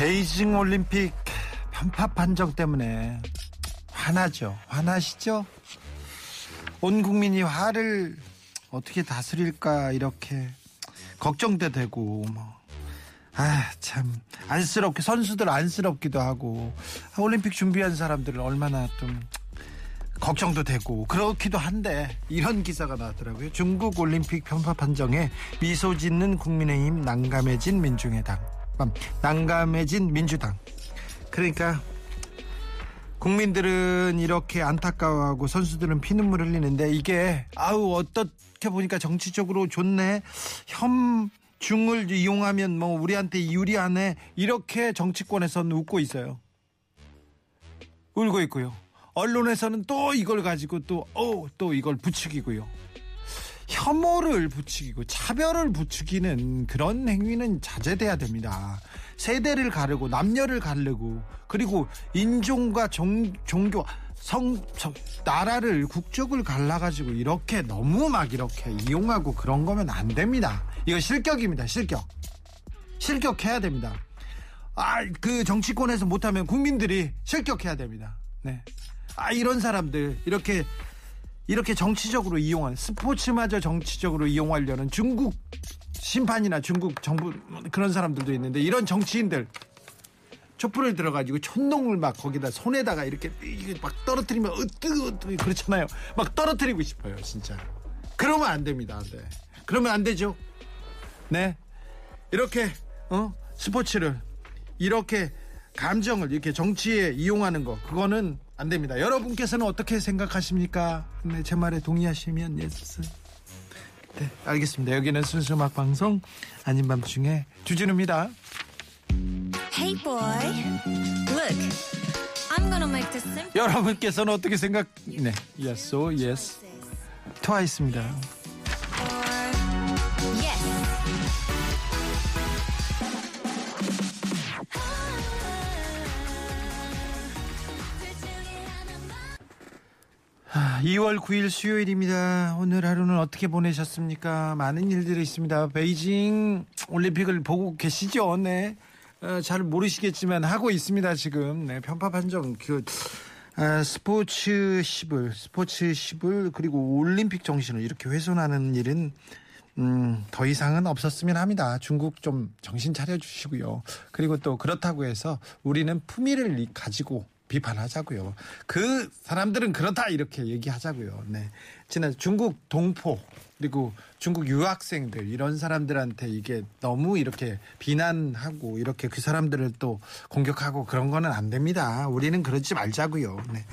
베이징 올림픽 편파 판정 때문에 화나죠. 화나시죠? 온 국민이 화를 어떻게 다스릴까 이렇게 걱정도 되고 뭐. 아, 참 안쓰럽게 선수들 안쓰럽기도 하고 올림픽 준비한 사람들은 얼마나 좀 걱정도 되고 그렇기도 한데 이런 기사가 나왔더라고요. 중국 올림픽 편파 판정에 미소 짓는 국민의힘 난감해진 민중의당. 난감해진 민주당. 그러니까 국민들은 이렇게 안타까워하고 선수들은 피눈물 흘리는데 이게 아우 어떻게 보니까 정치적으로 좋네. 혐중을 이용하면 뭐 우리한테 유리하네. 이렇게 정치권에서는 웃고 있어요. 울고 있고요. 언론에서는 또 이걸 가지고 또, 어, 또 이걸 부추기고요. 혐오를 부추기고 차별을 부추기는 그런 행위는 자제돼야 됩니다. 세대를 가르고 남녀를 가르고 그리고 인종과 종, 종교 성, 성 나라를 국적을 갈라가지고 이렇게 너무 막 이렇게 이용하고 그런 거면 안 됩니다. 이거 실격입니다. 실격. 실격해야 됩니다. 아, 그 정치권에서 못하면 국민들이 실격해야 됩니다. 네. 아, 이런 사람들 이렇게 이렇게 정치적으로 이용한 스포츠마저 정치적으로 이용하려는 중국 심판이나 중국 정부 그런 사람들도 있는데 이런 정치인들 촛불을 들어가지고 촛농을 막 거기다 손에다가 이렇게 막 떨어뜨리면 으뜨으뜨 그렇잖아요. 막 떨어뜨리고 싶어요, 진짜. 그러면 안 됩니다. 네. 그러면 안 되죠. 네. 이렇게 어? 스포츠를 이렇게 감정을 이렇게 정치에 이용하는 거 그거는 안 됩니다. 여러분께서는 어떻게 생각하십니까? 네, 제 말에 동의하시면 yes. 네, 알겠습니다. 여기는 순수 음악 방송 아닌 밤중에 주진우입니다. Hey boy, look, I'm gonna make this simple. 여러분께서는 어떻게 생각? 네, yes or yes. 트와이스입니다. 2월 9일 수요일입니다. 오늘 하루는 어떻게 보내셨습니까? 많은 일들이 있습니다. 베이징 올림픽을 보고 계시죠? 네. 어, 잘 모르시겠지만 하고 있습니다, 지금. 네, 편파 판정, 그, 아, 스포츠 10을, 스포츠 10을, 그리고 올림픽 정신을 이렇게 훼손하는 일은 음, 더 이상은 없었으면 합니다. 중국 좀 정신 차려 주시고요. 그리고 또 그렇다고 해서 우리는 품위를 가지고 비판하자고요. 그 사람들은 그렇다 이렇게 얘기하자고요. 네. 지난 중국 동포 그리고 중국 유학생들 이런 사람들한테 이게 너무 이렇게 비난하고 이렇게 그 사람들을 또 공격하고 그런 거는 안 됩니다. 우리는 그러지 말자고요. 네.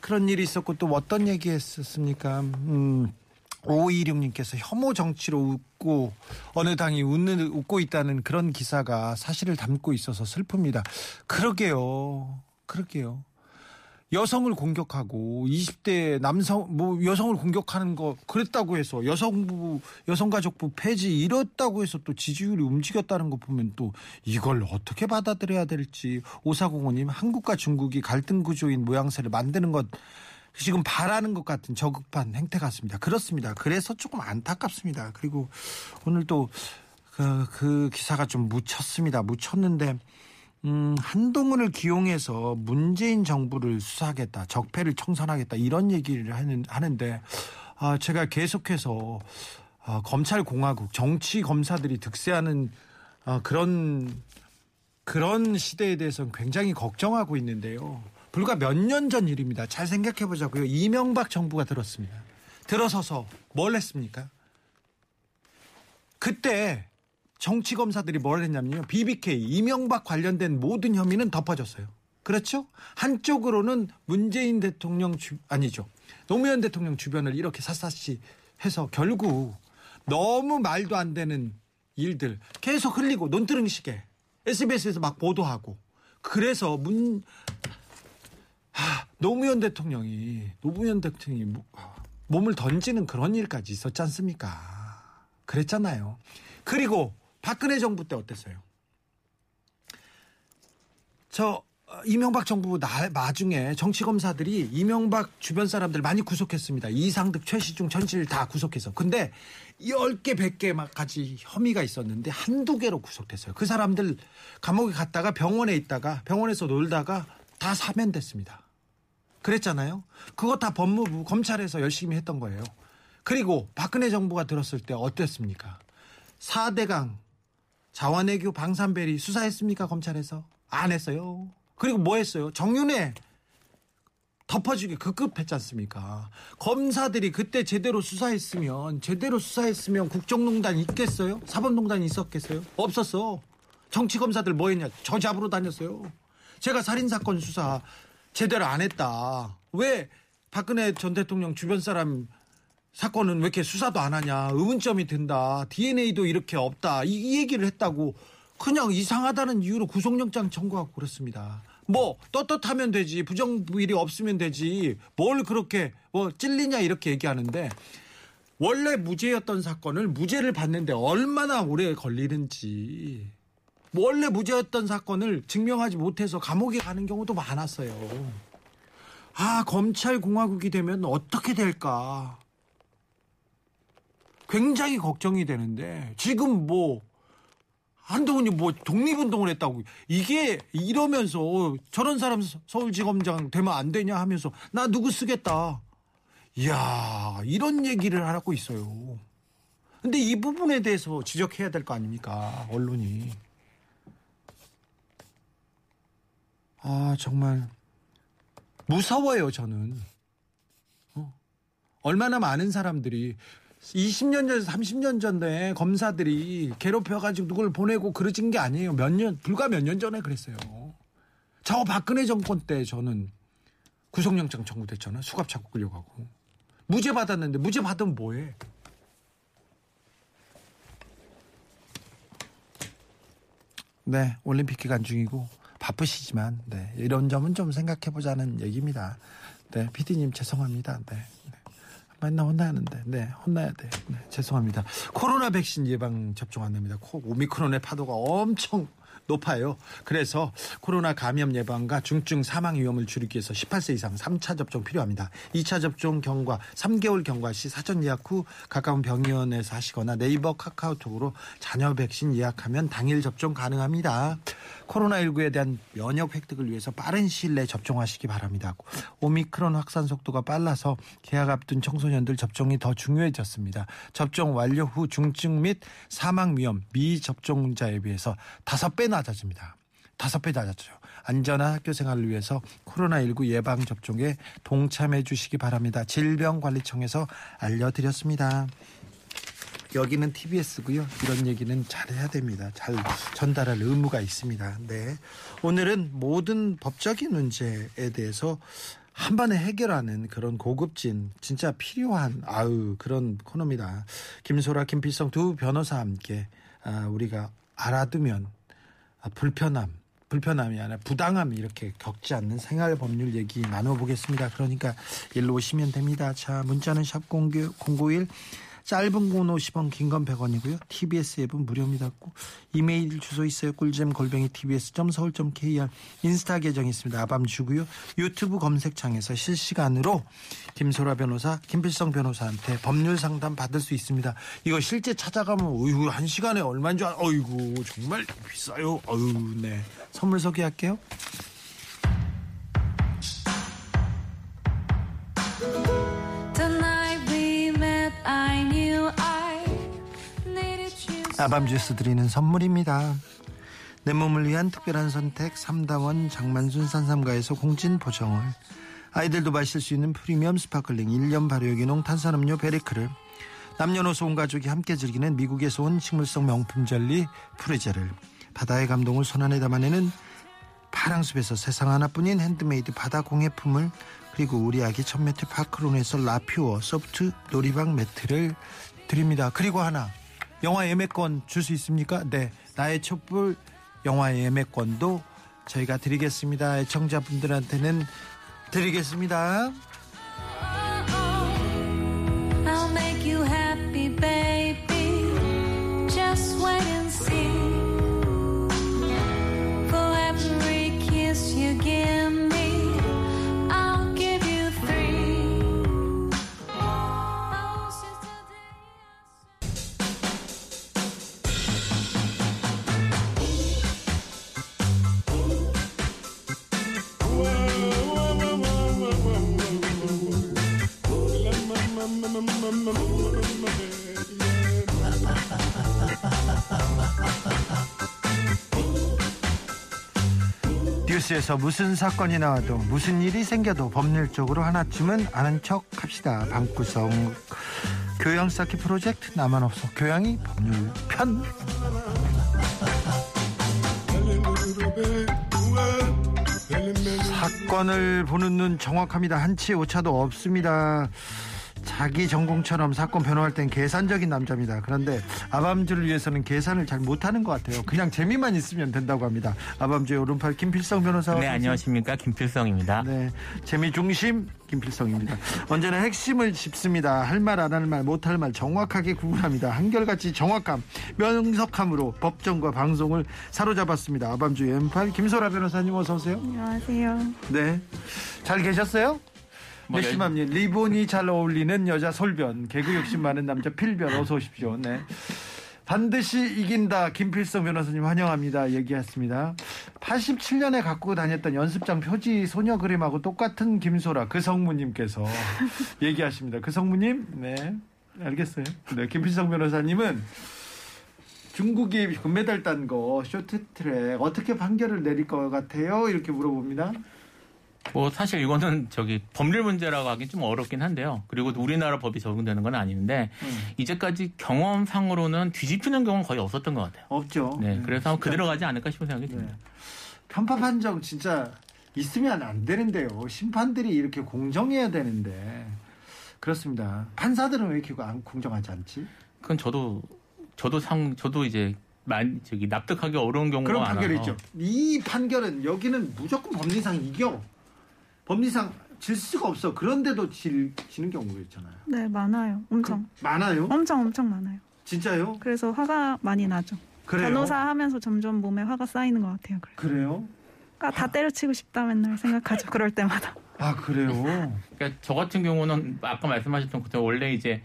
그런 일이 있었고 또 어떤 얘기 했었습니까? 음. 5526님께서 혐오 정치로 웃고 어느 당이 웃는, 웃고 있다는 그런 기사가 사실을 담고 있어서 슬픕니다. 그러게요. 그러게요. 여성을 공격하고 20대 남성 뭐 여성을 공격하는 거 그랬다고 해서 여성부 여성가족부 폐지 이렇다고 해서 또 지지율이 움직였다는 거 보면 또 이걸 어떻게 받아들여야 될지 오사공원님 한국과 중국이 갈등 구조인 모양새를 만드는 것 지금 바라는 것 같은 저급한 행태 같습니다. 그렇습니다. 그래서 조금 안타깝습니다. 그리고 오늘 또 그, 그 기사가 좀 묻혔습니다. 묻혔는데 음, 한동훈을 기용해서 문재인 정부를 수사하겠다, 적폐를 청산하겠다 이런 얘기를 하는 하는데 아, 제가 계속해서 아, 검찰 공화국 정치 검사들이 득세하는 아, 그런 그런 시대에 대해서는 굉장히 걱정하고 있는데요. 불과 몇 년 전 일입니다. 잘 생각해 보자고요. 이명박 정부가 들었습니다. 들어서서 뭘 했습니까? 그때 정치 검사들이 뭘 했냐면요. BBK 이명박 관련된 모든 혐의는 덮어졌어요. 그렇죠? 한쪽으로는 문재인 대통령 주 아니죠. 노무현 대통령 주변을 이렇게 샅샅이 해서 결국 너무 말도 안 되는 일들 계속 흘리고 논두렁식에 SBS에서 막 보도하고 그래서 문 하, 노무현 대통령이 노무현 대통령이 뭐- 몸을 던지는 그런 일까지 있었지 않습니까? 그랬잖아요. 그리고 박근혜 정부 때 어땠어요? 저 어, 이명박 정부 나, 나중에 정치 검사들이 이명박 주변 사람들 많이 구속했습니다. 이상득, 최시중, 전실 다 구속해서. 근데 10개, 100개 막까지 혐의가 있었는데 한두 개로 구속됐어요. 그 사람들 감옥에 갔다가 병원에 있다가 병원에서 놀다가 다 사면됐습니다. 그랬잖아요. 그거 다 법무부 검찰에서 열심히 했던 거예요. 그리고 박근혜 정부가 들었을 때 어땠습니까? 4대강 자원외교 방산베리 수사했습니까 검찰에서? 안 했어요. 그리고 뭐 했어요? 정윤회 덮어주기 급급했지 않습니까? 검사들이 그때 제대로 수사했으면 제대로 수사했으면 국정농단 있겠어요? 사법농단이 있었겠어요? 없었어. 정치 검사들 뭐 했냐? 저 잡으러 다녔어요. 제가 살인 사건 수사 제대로 안 했다. 왜 박근혜 전 대통령 주변 사람 사건은 왜 이렇게 수사도 안 하냐? 의문점이 든다. DNA도 이렇게 없다. 이, 이 얘기를 했다고 그냥 이상하다는 이유로 구속영장 청구하고 그렇습니다. 뭐 떳떳하면 되지 부정부일이 없으면 되지 뭘 그렇게 뭐 찔리냐 이렇게 얘기하는데 원래 무죄였던 사건을 무죄를 받는데 얼마나 오래 걸리는지 원래 무죄였던 사건을 증명하지 못해서 감옥에 가는 경우도 많았어요. 아 검찰 공화국이 되면 어떻게 될까? 굉장히 걱정이 되는데 지금 뭐 한동훈이 뭐 독립운동을 했다고 이게 이러면서 저런 사람 서울지검장 되면 안 되냐 하면서 나 누구 쓰겠다. 이야 이런 얘기를 하고 있어요. 근데 이 부분에 대해서 지적해야 될 거 아닙니까 언론이. 아 정말 무서워요 저는. 어? 얼마나 많은 사람들이 20년 전, 30년 전에 검사들이 괴롭혀가지고 누굴 보내고 그러진 게 아니에요. 몇 년, 불과 몇 년 전에 그랬어요. 저 박근혜 정권 때 저는 구속영장 청구됐잖아요. 수갑 차고 끌려가고. 무죄 받았는데, 무죄 받으면 뭐해? 네, 올림픽 기간 중이고 바쁘시지만, 네, 이런 점은 좀 생각해 보자는 얘기입니다. 네, 피디님 죄송합니다. 네. 네. 맨날 혼나는데, 네, 혼나야 돼. 네, 죄송합니다. 코로나 백신 예방 접종 안 됩니다. 코, 오미크론의 파도가 엄청 높아요. 그래서 코로나 감염 예방과 중증 사망 위험을 줄이기 위해서 18세 이상 3차 접종 필요합니다. 2차 접종 경과 3개월 경과 시 사전 예약 후 가까운 병원에서 하시거나 네이버 카카오톡으로 자녀 백신 예약하면 당일 접종 가능합니다. 코로나19에 대한 면역 획득을 위해서 빠른 시일 내에 접종하시기 바랍니다. 오미크론 확산 속도가 빨라서 계약 앞둔 청소년들 접종이 더 중요해졌습니다. 접종 완료 후 중증 및 사망 위험 미접종자에 비해서 5배 낮아집니다. 다섯 배 낮았죠. 안전한 학교 생활을 위해서 코로나19 예방 접종에 동참해 주시기 바랍니다. 질병관리청에서 알려드렸습니다. 여기는 TBS고요. 이런 얘기는 잘해야 됩니다. 잘 전달할 의무가 있습니다. 네. 오늘은 모든 법적인 문제에 대해서 한 번에 해결하는 그런 고급진 진짜 필요한 아우 그런 코너입니다. 김소라, 김필성 두 변호사와 함께 아, 우리가 알아두면 아, 불편함 불편함이 아니라 부당함 이렇게 겪지 않는 생활 법률 얘기 나눠보겠습니다. 그러니까 일로 오시면 됩니다. 자 문자는 샵 091 짧은 건 50원 긴 건 100원이고요. TBS 앱은 무료입니다. 이메일 주소 있어요. 꿀잼 골뱅이 tbs.서울.kr 인스타 계정 있습니다. 아밤주고요. 유튜브 검색창에서 실시간으로 김소라 변호사, 김필성 변호사한테 법률 상담 받을 수 있습니다. 이거 실제 찾아가면 어이구 한 시간에 얼마인 줄 알, 어이구 정말 비싸요. 어유 네. 선물 소개할게요. Needed you. 아밤 주스 드리는 선물입니다. 내 몸을 위한 특별한 선택 3다원 장만순 산삼가에서 공진 보정을 아이들도 마실 수 있는 프리미엄 스파클링 1년 발효 유기농 탄산음료 베리크를 남녀노소 온 가족이 함께 즐기는 미국에서 온 식물성 명품 젤리 프레제를 바다의 감동을 손안에 담아내는 파랑숲에서 세상 하나뿐인 핸드메이드 바다 공예품을 그리고 우리 아기 첫 매트 파크론에서 라퓨어 소프트 놀이방 매트를 드립니다. 그리고 하나 영화 예매권 줄 수 있습니까? 네. 나의 촛불 영화 예매권도 저희가 드리겠습니다. 애청자분들한테는 드리겠습니다. 뉴스에서 무슨 사건이 나와도 무슨 일이 생겨도 법률적으로 하나쯤은 아는 척 합시다. 방구석 교양 쌓기 프로젝트 나만 없어. 교양이 법률 편. 사건을 보는 눈 정확합니다. 한치 오차도 없습니다. 자기 전공처럼 사건 변호할 땐 계산적인 남자입니다. 그런데 아밤주를 위해서는 계산을 잘 못하는 것 같아요. 그냥 재미만 있으면 된다고 합니다. 아밤주의 오른팔 김필성 변호사. 네, 안녕하십니까. 김필성입니다. 네, 재미 중심 김필성입니다. 언제나 핵심을 짚습니다. 할 말 안 할 말 못 할 말 정확하게 구분합니다. 한결같이 정확함, 명석함으로 법정과 방송을 사로잡았습니다. 아밤주 왼팔 김소라 변호사님 어서 오세요. 안녕하세요. 네, 잘 계셨어요? 뭐 네, 리본이 잘 어울리는 여자 솔변. 개그 욕심 많은 남자 필변. 어서 오십시오. 네. 반드시 이긴다. 김필성 변호사님 환영합니다. 얘기했습니다. 87년에 갖고 다녔던 연습장 표지 소녀 그림하고 똑같은 김소라 그 성무님께서 얘기하십니다. 그 성무님? 네. 알겠어요. 네 김필성 변호사님은 중국이 금메달 딴 거 쇼트트랙 어떻게 판결을 내릴 것 같아요? 이렇게 물어봅니다 뭐 사실 이거는 저기 법률 문제라고 하긴 좀 어렵긴 한데요. 그리고 우리나라 법이 적용되는 건 아닌데 음. 이제까지 경험상으로는 뒤집히는 경우는 거의 없었던 것 같아요. 없죠 네, 네, 그래서. 그대로 가지 않을까 싶은 생각이 네. 듭니다. 편파 판정 진짜 있으면 안 되는데요. 심판들이 이렇게 공정해야 되는데 그렇습니다. 판사들은 왜 이렇게 안 공정하지 않지? 그건 저도 저도 상 저도 이제 만 저기 납득하기 어려운 경우가 그런 판결이죠. 이 판결은 여기는 무조건 법리상 이겨. 법리상 질 수가 없어. 그런데도 질, 지는 경우가 있잖아요. 네, 많아요. 엄청. 그, 많아요? 엄청 엄청 많아요. 진짜요? 그래서 화가 많이 나죠. 그래요? 변호사 하면서 점점 몸에 화가 쌓이는 것 같아요. 그래서. 그래요? 그러니까 다 때려치고 싶다 맨날 생각하죠. 그럴 때마다. 아 그래요? 그러니까 저 같은 경우는 아까 말씀하셨던 것처럼 원래 이제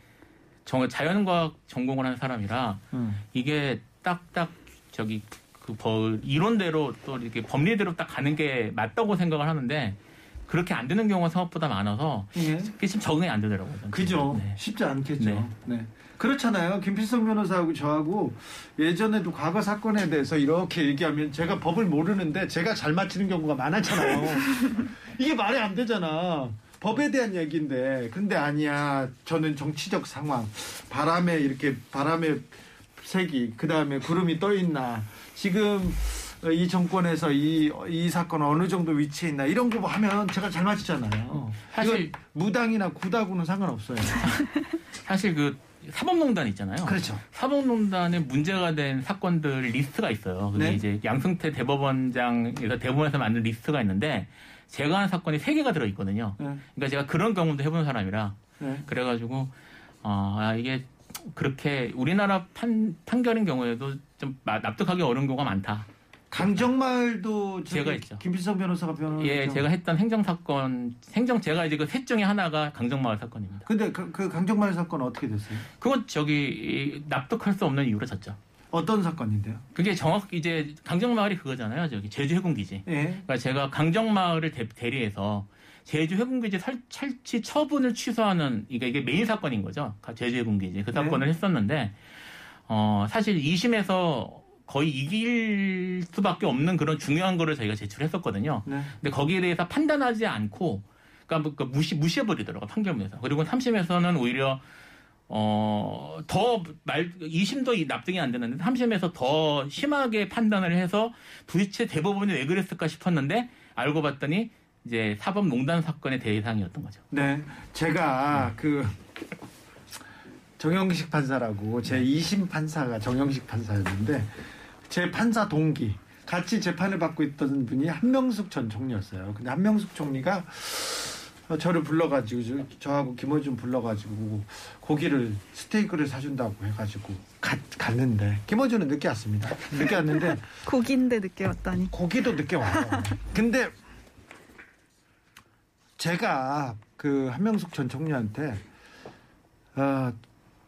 정- 자연과학 전공을 하는 사람이라 음. 이게 딱딱 저기 그 법- 이론대로 또 이렇게 법리대로 딱 가는 게 맞다고 생각을 하는데 그렇게 안 되는 경우가 생각보다 많아서 예. 그게 지금 적응이 안 되더라고요. 그죠. 네. 쉽지 않겠죠. 네. 네. 그렇잖아요. 김필성 변호사하고 저하고 예전에도 과거 사건에 대해서 이렇게 얘기하면 제가 법을 모르는데 제가 잘 맞히는 경우가 많았잖아요. 이게 말이 안 되잖아. 법에 대한 얘기인데. 근데 아니야. 저는 정치적 상황, 바람에 이렇게 바람의 색이, 그 다음에 구름이 떠 있나. 지금 이 정권에서 이, 이 사건 어느 정도 위치에 있나. 이런 거 하면 제가 잘 맞히잖아요. 사실- 이건 무당이나 구다구는 상관없어요. 사실 그 사법농단 있잖아요. 그렇죠. 사법농단에 문제가 된 사건들 리스트가 있어요. 그게 네. 이제 양승태 대법원장에서 대법원에서 만든 리스트가 있는데 제가 한 사건이 세 개가 들어 있거든요. 네. 그러니까 제가 그런 경험도 해본 사람이라 네. 그래가지고 어, 아, 이게 그렇게 우리나라 판, 판결인 경우에도 좀 마- 납득하기 어려운 경우가 많다. 강정마을도 제가 있죠. 김필성 변호사가 변호를 예, 했죠. 제가 했던 행정 사건, 행정 제가 이제 그셋 중에 하나가 강정마을 사건입니다. 근데 그, 그 강정마을 사건 어떻게 됐어요? 그건 저기 이, 납득할 수 없는 이유로 졌죠. 어떤 사건인데요? 그게 정확 이제 강정마을이 그거잖아요. 저기 제주 해군기지. 예. 그러니까 제가 강정마을을 대, 대리해서 제주 해군기지 설- 설치 처분을 취소하는 이게 이게 메인 사건인 거죠. 제주 해군기지 그 네. 사건을 했었는데 어 사실 2심에서 거의 이길 수밖에 없는 그런 중요한 거를 저희가 제출했었거든요. 네. 근데 거기에 대해서 판단하지 않고 그러니까 뭐 무시 무시해 버리더라고 판결문에서. 그리고 3심에서는 오히려 어 더 말 2심도 이 납득이 안 되는데 3심에서 더 심하게 판단을 해서 도대체 대법원이 왜 그랬을까 싶었는데 알고 봤더니 이제 사법농단 사건의 대상이었던 거죠. 네. 제가 그 정영식 판사라고 제 2심 판사가 정영식 판사였는데 제 판사 동기 같이 재판을 받고 있던 분이 한명숙 전 총리였어요. 근데 한명숙 총리가 어, 저를 불러가지고 저- 저하고 김어준 불러가지고 고기를 스테이크를 사준다고 해가지고 가- 갔는데 김어준은 늦게 왔습니다. 늦게 왔는데 고기인데 늦게 왔다니. 고기도 늦게 와요. 근데 제가 그 한명숙 전 총리한테 어,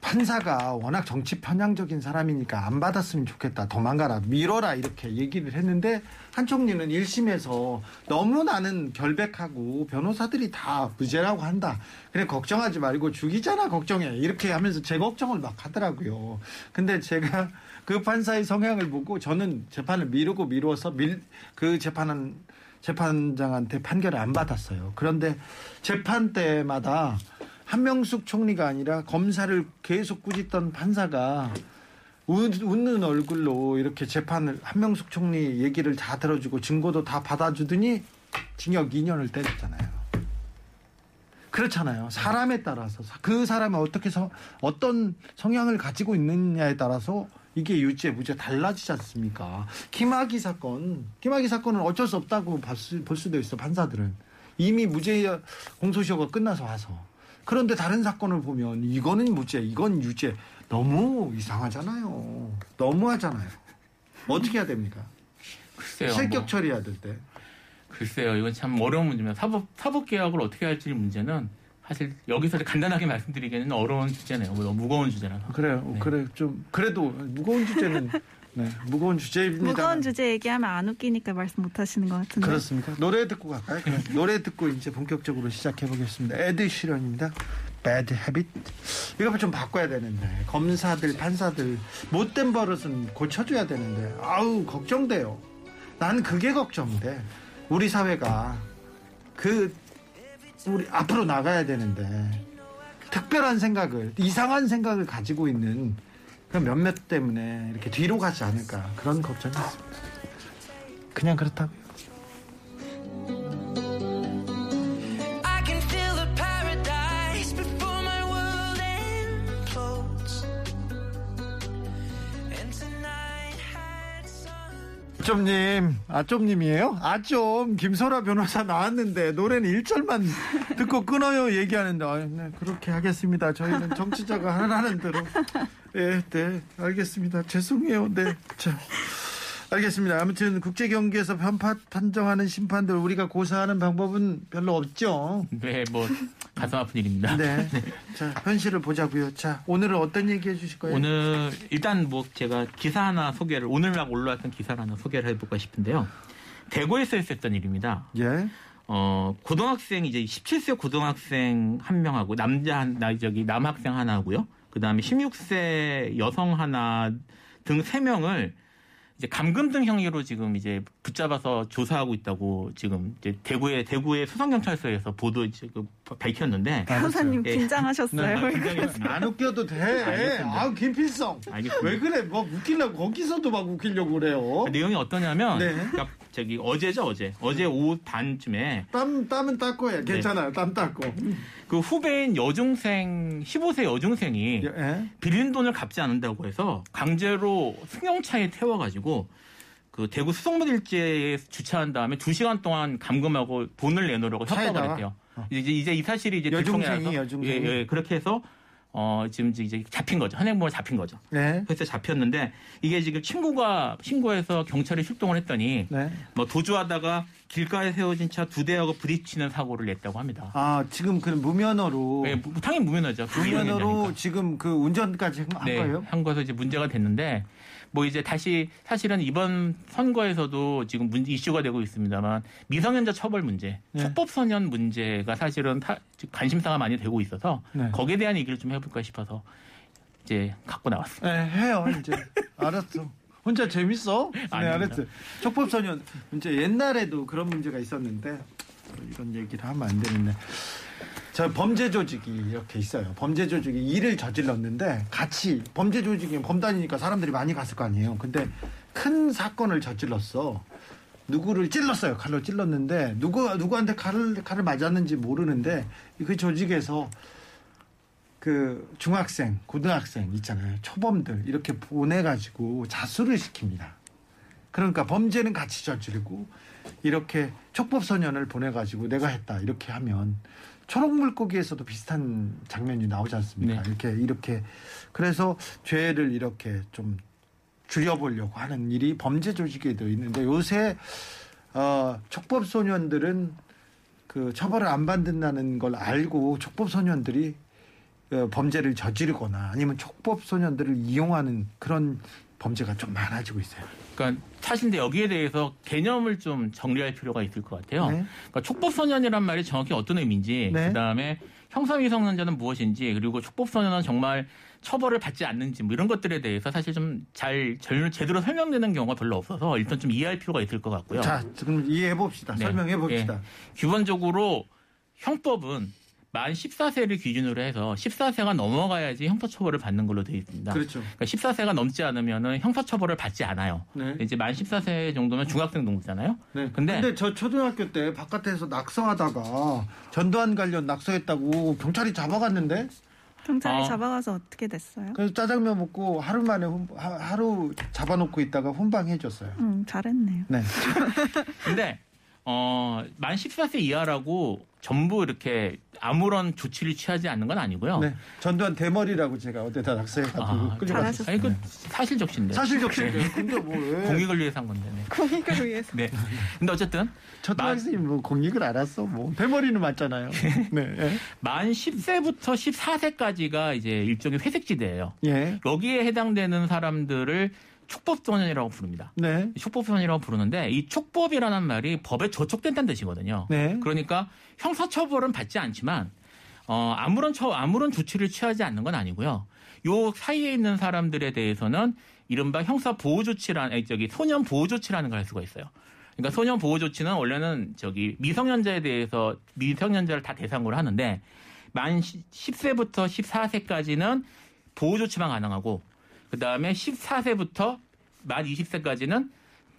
판사가 워낙 정치 편향적인 사람이니까 안 받았으면 좋겠다. 도망가라. 밀어라. 이렇게 얘기를 했는데 한 총리는 1심에서 너무 나는 결백하고 변호사들이 다 무죄라고 한다. 그래 걱정하지 말고 죽이잖아 걱정해. 이렇게 하면서 제 걱정을 막 하더라고요. 근데 제가 그 판사의 성향을 보고 저는 재판을 미루고 미루어서 밀, 그 재판은 재판장한테 판결을 안 받았어요. 그런데 재판 때마다 한명숙 총리가 아니라 검사를 계속 꾸짖던 판사가 웃- 웃는 얼굴로 이렇게 재판을 한명숙 총리 얘기를 다 들어주고 증거도 다 받아주더니 징역 2년을 때렸잖아요. 그렇잖아요. 사람에 따라서 그 사람이 어떻게 서, 어떤 성향을 가지고 있느냐에 따라서 이게 유죄 무죄 달라지지 않습니까? 김학의 사건, 김학의 사건은 어쩔 수 없다고 볼 수도 있어 판사들은 이미 무죄 공소시효가 끝나서 와서 그런데 다른 사건을 보면 이거는 무죄, 이건 유죄 너무 이상하잖아요. 너무하잖아요. 어떻게 해야 됩니까? 글쎄요. 실격 뭐, 처리해야 될 때. 글쎄요. 이건 참 어려운 문제입니다. 사법 사법 개혁을 어떻게 할지 문제는 사실 여기서 간단하게 말씀드리기에는 어려운 주제네요. 뭐 무거운 주제라서. 그래요. 네. 그래 좀 그래도 무거운 주제는 네, 무거운 주제입니다. 무거운 주제 얘기하면 안 웃기니까 말씀 못 하시는 것 같은데. 그렇습니까? 노래 듣고 갈까요? 노래 듣고 이제 본격적으로 시작해 보겠습니다. 에드 시런입니다. Bad Habit. 이거 좀 바꿔야 되는데 검사들, 판사들 못된 버릇은 고쳐줘야 되는데 아우 걱정돼요. 난 그게 걱정돼. 우리 사회가 그 우리 앞으로 나가야 되는데 특별한 생각을 이상한 생각을 가지고 있는 그 몇몇 때문에 이렇게 뒤로 가지 않을까 그런 걱정이 있습니다. 그냥 그렇다고요. 아좀님, 아좀님이에요? 아좀 김소라 변호사 나왔는데 노래는 1절만 듣고 끊어요 얘기하는데 아, 네, 그렇게 하겠습니다. 저희는 정치자가 하라는 대로 예, 네, 알겠습니다. 죄송해요. 네, 자. 알겠습니다. 아무튼 국제 경기에서 편파 판정하는 심판들 우리가 고사하는 방법은 별로 없죠. 네, 뭐 가슴 아픈 일입니다. 네. 자, 현실을 보자고요. 자, 오늘은 어떤 얘기 해주실 거예요? 오늘 일단 뭐 제가 기사 하나 소개를 오늘 막 올라왔던 기사를 하나 소개를 해볼까 싶은데요. 대구에서 있었던 일입니다. 예. 어 고등학생 이제 17세 고등학생 한 명하고 남자 한나 저기 남학생 하나고요. 그 다음에 16세 여성 하나 등 세 명을 이제 감금 등 혐의로 지금 이제 붙잡아서 조사하고 있다고 지금 이제 대구의 대구의 수성 경찰서에서 보도 지금 밝혔는데 변호사님 예. 긴장하셨어요. 네, 긴장했습니다. 안 웃겨도 돼. 알겠습니다. 아우 김필성. 알겠습니다. 왜 그래? 뭐 웃기려고 거기서도 막 웃기려고 그래요. 내용이 어떠냐면 네. 그러니까 저기 어제죠 어제 어제 오후 반쯤에 땀 땀은 닦고 네. 해. 괜찮아요. 땀 닦고. 그 후배인 여중생 15세 여중생이 예. 빌린 돈을 갚지 않는다고 해서 강제로 승용차에 태워가지고 그 대구 수성모일제에 주차한 다음에 2 시간 동안 감금하고 돈을 내놓으라고 협박을? 했대요. 어. 이제 이제 이 사실이 이제 여중생이, 들통이 나서 여중생이. 예, 예, 그렇게 해서 어 지금 이제 잡힌 거죠. 현행범에 잡힌 거죠. 네. 그래서 잡혔는데 이게 지금 친구가 신고해서 경찰에 출동을 했더니 네. 뭐 도주하다가 길가에 세워진 차 두 대하고 부딪히는 사고를 냈다고 합니다. 아 지금 그 무면허로 예, 무- 당연히 무면허죠. 무면허로 지금 그 운전까지 한 네, 거예요? 한 거에서 이제 문제가 됐는데 뭐 이제 다시 사실은 이번 선거에서도 지금 문 이슈가 되고 있습니다만 미성년자 처벌 문제, 네. 촉법소년 문제가 사실은 타- 관심사가 많이 되고 있어서 네. 거기에 대한 얘기를 좀 해볼까 싶어서 이제 갖고 나왔습니다. 네, 해요 이제. 알았어. 혼자 재밌어? 네. 알았어. 촉법소년 이제 옛날에도 그런 문제가 있었는데 뭐 이런 얘기를 하면 안 되는데. 저 범죄 조직이 이렇게 있어요. 범죄 조직이 일을 저질렀는데 같이 범죄 조직이 범단이니까 사람들이 많이 갔을 거 아니에요. 근데 큰 사건을 저질렀어. 누구를 찔렀어요. 칼로 찔렀는데 누구 누구한테 칼을 칼을 맞았는지 모르는데 그 조직에서 그 중학생, 고등학생 있잖아요. 초범들 이렇게 보내 가지고 자수를 시킵니다. 그러니까 범죄는 같이 저지르고 이렇게 촉법 소년을 보내가지고 내가 했다 이렇게 하면 초록 물고기에서도 비슷한 장면이 나오지 않습니까? 네. 이렇게 이렇게 그래서 죄를 이렇게 좀 줄여보려고 하는 일이 범죄 조직에도 있는데 요새 어, 촉법 소년들은 그 처벌을 안 받는다는 걸 알고 촉법 소년들이 어, 범죄를 저지르거나 아니면 촉법 소년들을 이용하는 그런 범죄가 좀 많아지고 있어요. 그러니까 사실 여기에 대해서 개념을 좀 정리할 필요가 있을 것 같아요. 네. 그러니까 촉법소년이란 말이 정확히 어떤 의미인지, 네. 그 다음에 형사미성년자는 무엇인지, 그리고 촉법소년은 정말 처벌을 받지 않는지 뭐 이런 것들에 대해서 사실 좀 잘 제대로 설명되는 경우가 별로 없어서 일단 좀 이해할 필요가 있을 것 같고요. 자, 지금 이해해 봅시다. 네. 설명해 봅시다. 예. 기본적으로 형법은 만 14세를 기준으로 해서 14세가 넘어가야지 형사처벌을 받는 걸로 되어 있습니다. 그렇죠. 그러니까 14세가 넘지 않으면은 형사처벌을 받지 않아요. 네. 이제 만 14세 정도면 중학생 동부잖아요. 네. 근데- 근데, 저 초등학교 때 바깥에서 낙서하다가 전두환 관련 낙서했다고 경찰이 잡아갔는데 경찰이 어. 잡아가서 어떻게 됐어요? 그래서 짜장면 먹고 하루 만에 혼- 하- 하루 잡아놓고 있다가 훈방해줬어요. 음, 잘했네요. 네. 근데 어, 만 14세 이하라고 전부 이렇게 아무런 조치를 취하지 않는 건 아니고요. 네. 전두환 대머리라고 제가 어디다 낙서해 가지고 아, 끌려갔어요. 아니 그 사실 적신데. 사실 적시인데 근데 뭐 왜? 공익을 위해서 한 건데. 네. 공익을 위해서. 네. 근데 어쨌든 초등학생이 뭐 공익을 알았어. 뭐 대머리는 맞잖아요. 네. 예. 만 10세부터 14세까지가 이제 일종의 회색지대예요. 예. 여기에 해당되는 사람들을 촉법소년이라고 부릅니다. 네. 촉법소년이라고 부르는데 이 촉법이라는 말이 법에 저촉된다는 뜻이거든요. 네. 그러니까 형사처벌은 받지 않지만 어, 아무런 처 아무런 조치를 취하지 않는 건 아니고요. 요 사이에 있는 사람들에 대해서는 이른바 형사 보호 조치라는 저기 소년 보호 조치라는 걸 할 수가 있어요. 그러니까 소년 보호 조치는 원래는 저기 미성년자에 대해서 미성년자를 다 대상으로 하는데 만 10세부터 14세까지는 보호 조치만 가능하고 그 다음에 14세부터 만 20세까지는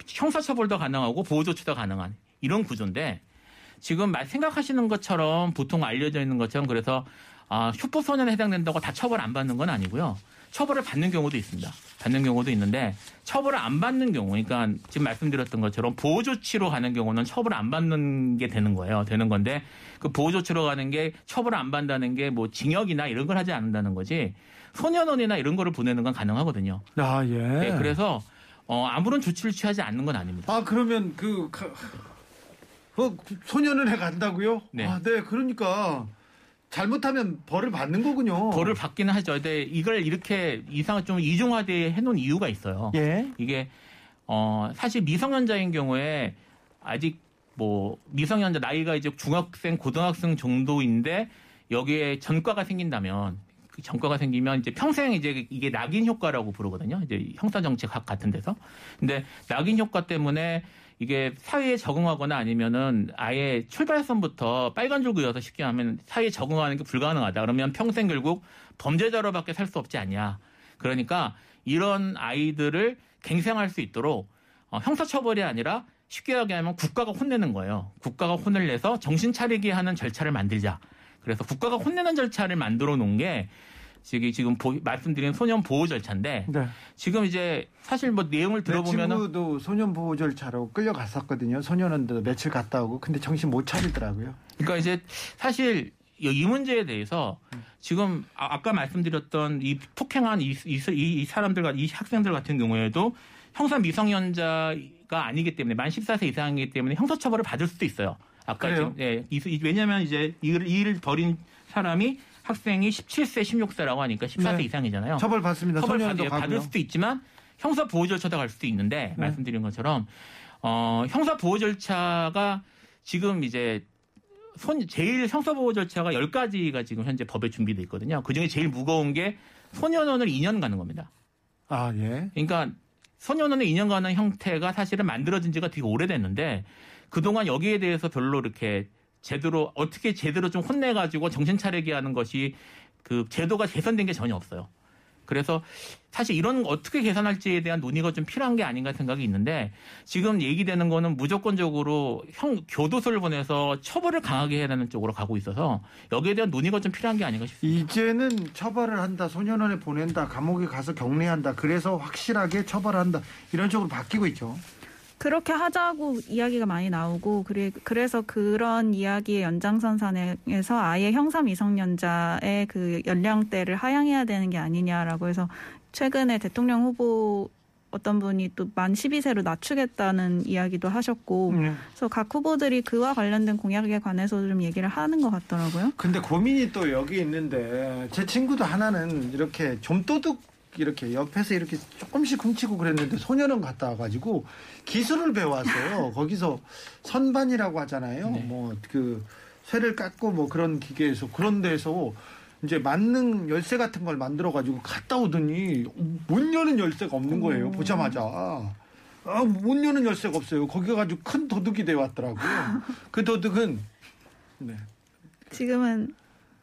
형사처벌도 가능하고 보호 조치도 가능한 이런 구조인데 지금 말- 생각하시는 것처럼 보통 알려져 있는 것처럼 그래서 아, 슈퍼소년에 해당된다고 다 처벌 안 받는 건 아니고요. 처벌을 받는 경우도 있습니다. 받는 경우도 있는데 처벌을 안 받는 경우, 그러니까 지금 말씀드렸던 것처럼 보호 조치로 가는 경우는 처벌 안 받는 게 되는 거예요. 되는 건데 그 보호 조치로 가는 게 처벌을 안 받는다는 게 뭐 징역이나 이런 걸 하지 않는다는 거지 소년원이나 이런 거를 보내는 건 가능하거든요. 아 예. 네, 그래서 어, 아무런 조치를 취하지 않는 건 아닙니다. 아 그러면 그 가- 어, 소년은해 간다고요? 네. 아, 네. 그러니까 잘못하면 벌을 받는 거군요. 벌을 받기는 하죠. 근데 이걸 이렇게 이상을 좀 이중화되어 해놓은 이유가 있어요. 예. 이게 어 사실 미성년자인 경우에 아직 뭐 미성년자 나이가 이제 중학생 고등학생 정도인데 여기에 전과가 생긴다면 그 전과가 생기면 이제 평생 이제 이게 낙인 효과라고 부르거든요. 이제 형사 정책학 같은 데서. 근데 낙인 효과 때문에 이게 사회에 적응하거나 아니면은 아예 출발선부터 빨간 줄 그어서 쉽게 하면 사회에 적응하는 게 불가능하다. 그러면 평생 결국 범죄자로밖에 살 수 없지 않냐. 그러니까 이런 아이들을 갱생할 수 있도록 어, 형사처벌이 아니라 쉽게 얘기하면 국가가 혼내는 거예요. 국가가 혼을 내서 정신 차리게 하는 절차를 만들자. 그래서 국가가 혼내는 절차를 만들어 놓은 게 지금 지금 보- 말씀드린 소년 보호 절차인데 네. 지금 이제 사실 뭐 내용을 내 들어보면은 친구도 소년 보호 절차로 끌려갔었거든요. 소년원도 며칠 갔다 오고 근데 정신 못 차리더라고요. 그러니까 이제 사실 이- 이 문제에 대해서 지금 아- 아까 말씀드렸던 이 폭행한 이, 이, 이 사람들, 이 학생들 같은 경우에도 형사 미성년자가 아니기 때문에 만 14세 이상이기 때문에 형사처벌을 받을 수도 있어요. 아까? 지금 예, 왜냐하면 이제 이 일을, 이 일을 벌인 사람이 학생이 17세, 16세라고 하니까 14세 네. 이상이잖아요. 처벌 받습니다. 처벌 받, 받을 가고요. 수도 있지만 형사 보호 절차도 갈 수도 있는데 네. 말씀드린 것처럼 어, 형사 보호 절차가 지금 이제 손 제일 형사 보호 절차가 10가지가 지금 현재 법에 준비돼 있거든요. 그중에 제일 무거운 게 소년원을 2년 가는 겁니다. 아 예. 그러니까 소년원을 2년 가는 형태가 사실은 만들어진 지가 되게 오래됐는데 그동안 여기에 대해서 별로 이렇게 제대로 어떻게 제대로 좀 혼내가지고 정신 차리게 하는 것이 그 제도가 개선된 게 전혀 없어요. 그래서 사실 이런 거 어떻게 개선할지에 대한 논의가 좀 필요한 게 아닌가 생각이 있는데 지금 얘기되는 거는 무조건적으로 형 교도소를 보내서 처벌을 강하게 해야 되는 쪽으로 가고 있어서 여기에 대한 논의가 좀 필요한 게 아닌가 싶습니다. 이제는 처벌을 한다, 소년원에 보낸다, 감옥에 가서 격리한다. 그래서 확실하게 처벌한다. 이런 쪽으로 바뀌고 있죠. 그렇게 하자고 이야기가 많이 나오고 그래, 그래서 그런 이야기의 연장선상에서 아예 형사 미성년자의 그 연령대를 하향해야 되는 게 아니냐라고 해서 최근에 대통령 후보 어떤 분이 또 만 12세로 낮추겠다는 이야기도 하셨고 음. 그래서 각 후보들이 그와 관련된 공약에 관해서 좀 얘기를 하는 것 같더라고요. 근데 고민이 또 여기 있는데 제 친구도 하나는 이렇게 좀 도둑 이렇게 옆에서 이렇게 조금씩 훔치고 그랬는데 소년원 갔다 와가지고 기술을 배워왔어요. 거기서 선반이라고 하잖아요. 네. 뭐그 쇠를 깎고 뭐 그런 기계에서 그런 데서 이제 만능 열쇠 같은 걸 만들어 가지고 갔다 오더니 못 여는 열쇠가 없는 거예요. 보자마자. 아, 못 여는 열쇠가 없어요. 거기 가지고 큰 도둑이 돼 왔더라고요. 그 도둑은 네. 지금은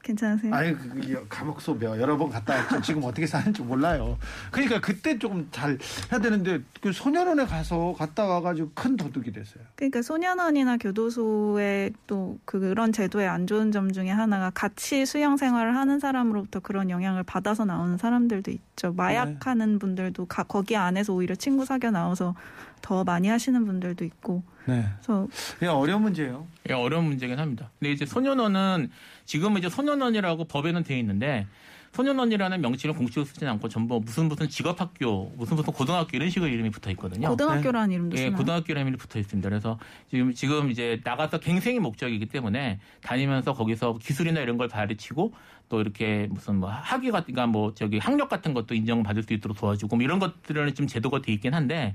괜찮으세요? 아니 그 감옥 소비요 여러 번 갔다 왔죠. 지금 어떻게 사는지 몰라요. 그러니까 그때 조금 잘 해야 되는데 그 소년원에 가서 갔다 와가지고 큰 도둑이 됐어요. 그러니까 소년원이나 교도소의 또 그런 제도의 안 좋은 점 중에 하나가 같이 수영 생활을 하는 사람으로부터 그런 영향을 받아서 나오는 사람들도 있죠. 마약하는 분들도 가- 거기 안에서 오히려 친구 사귀어 나와서 더 많이 하시는 분들도 있고. 네. 그래서 그냥 어려운 문제예요. 예, 어려운 문제긴 합니다. 근데 이제 소년원은 지금은 이제 소년원이라고 법에는 돼 있는데 소년원이라는 명칭을 공식으로 쓰지 않고 전부 무슨 무슨 직업학교, 무슨 무슨 고등학교 이런 식으로 이름이 붙어 있거든요. 고등학교라는 이름도 예, 쓰나요? 고등학교라는 이름이 붙어 있습니다. 그래서 지금 지금 이제 나가서 갱생이 목적이기 때문에 다니면서 거기서 기술이나 이런 걸 가르치고 또 이렇게 무슨 뭐 학위 같은 그러니까 뭐 저기 학력 같은 것도 인정받을 수 있도록 도와주고 뭐 이런 것들은 좀 제도가 돼 있긴 한데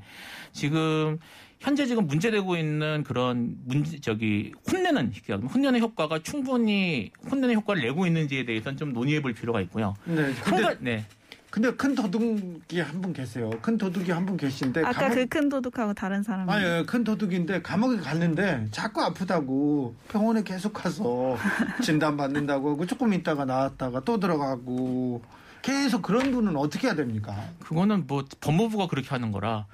지금 현재 지금 문제되고 있는 그런 문제 저기 혼내는 혼내는 효과가 충분히 혼내는 효과를 내고 있는지에 대해서는 좀 논의해 볼 필요가 있고요. 네. 한 근데, 가- 네. 근데 큰 도둑이 한 분 계세요. 큰 도둑이 한 분 계신데 아까 감옥- 그큰 도둑하고 다른 사람이 아니 예, 큰 도둑인데 감옥에 갔는데 자꾸 아프다고 병원에 계속 가서 진단 받는다고 하고 조금 있다가 나왔다가 또 들어가고 계속 그런 분은 어떻게 해야 됩니까? 그거는 뭐 법무부가 그렇게 하는 거라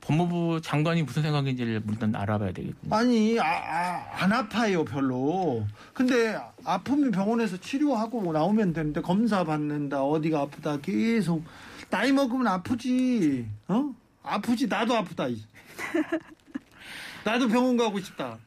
법무부 장관이 무슨 생각인지를 일단 알아봐야 되겠군요. 아니 아, 아, 안 아파요 별로. 근데 아프면 병원에서 치료하고 나오면 되는데 검사 받는다 어디가 아프다 계속 나이 먹으면 아프지. 어? 아프지 나도 아프다. 이. 나도 병원 가고 싶다.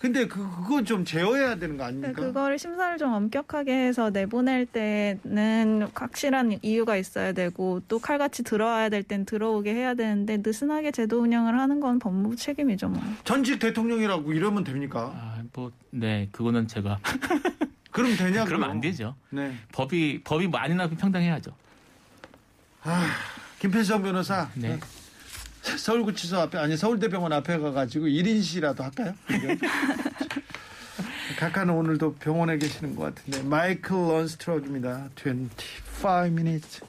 근데 그 그거 좀 제어해야 되는 거 아닙니까? 그거를 심사를 좀 엄격하게 해서 내보낼 때는 확실한 이유가 있어야 되고 또 칼같이 들어와야 될 땐 들어오게 해야 되는데 느슨하게 제도 운영을 하는 건 법무부 책임이죠 뭐. 전직 대통령이라고 이러면 됩니까? 아, 뭐, 네, 그거는 제가. 그럼 되냐고. 그러면 안 되죠. 네. 법이, 법이 많이나 평등해야죠. 아, 김필성 변호사. 네. 서울구치소 앞에 아니 서울대병원 앞에 가가지고 1인시라도 할까요? 각하는 오늘도 병원에 계시는 것 같은데 마이클 런스트럭입니다. 25 minutes.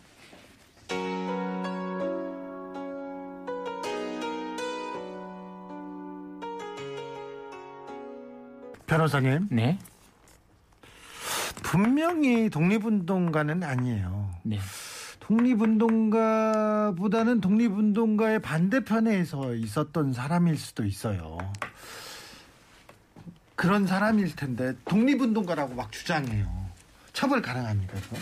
변호사님 네. 분명히 독립운동가는 아니에요. 네. 독립운동가보다는 독립운동가의 반대편에서 있었던 사람일 수도 있어요. 그런 사람일 텐데 독립운동가라고 막 주장해요. 처벌 가능합니까? 그거?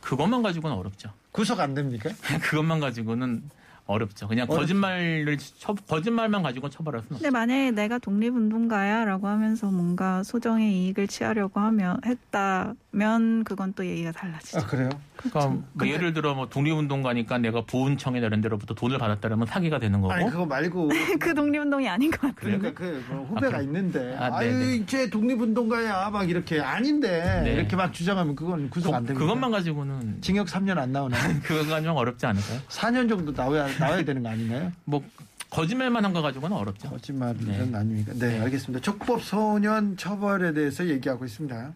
그것만 가지고는 어렵죠. 구속 안 됩니까? 그것만 가지고는 어렵죠. 그냥 어렵- 거짓말을, 처, 거짓말만 가지고는 처벌할 수는 없죠. 근데 만약에 내가 독립운동가야라고 하면서 뭔가 소정의 이익을 취하려고 하면 했다면 그건 또 얘기가 달라지죠. 아 그래요? 그러니까 뭐 근데- 예를 들어 뭐 독립운동가니까 내가 보훈청이나 이런 데로부터 돈을 받았다면 사기가 되는 거고. 아니 그거 말고 그 독립운동이 아닌 것 같아요. 그러니까 그뭐 후배가 아? 있는데 아, 아, 유 네네. 이제 독립운동가야 막 이렇게 아닌데 네. 이렇게 막 주장하면 그건 구속 안 그, 됩니다. 그것만 가지고는 징역 3년 안 나오나요? 그거가 좀 어렵지 않을까요? 4년 정도 나와야 나와야 되는 거 아닌가요? 뭐 거짓말만 한 거 가지고는 어렵죠. 거짓말은 네. 아닙니까? 네, 네. 알겠습니다. 촉법 소년 처벌에 대해서 얘기하고 있습니다.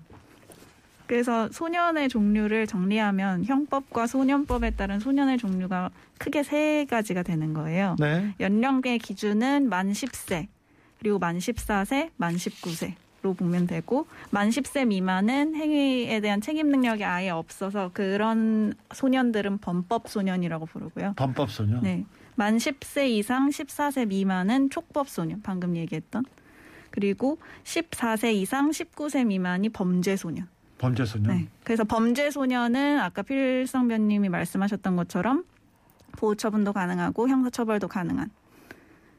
그래서 소년의 종류를 정리하면 형법과 소년법에 따른 소년의 종류가 크게 세 가지가 되는 거예요. 네. 연령의 기준은 만 10세, 그리고 만 14세, 만 19세로 보면 되고, 만 10세 미만은 행위에 대한 책임 능력이 아예 없어서 그런 소년들은 범법 소년이라고 부르고요. 범법 소년. 네. 만 10세 이상 14세 미만은 촉법 소년, 방금 얘기했던. 그리고 14세 이상 19세 미만이 범죄 소년. 범죄 소년. 네. 그래서 범죄 소년은 아까 필성변님이 말씀하셨던 것처럼 보호 처분도 가능하고 형사 처벌도 가능한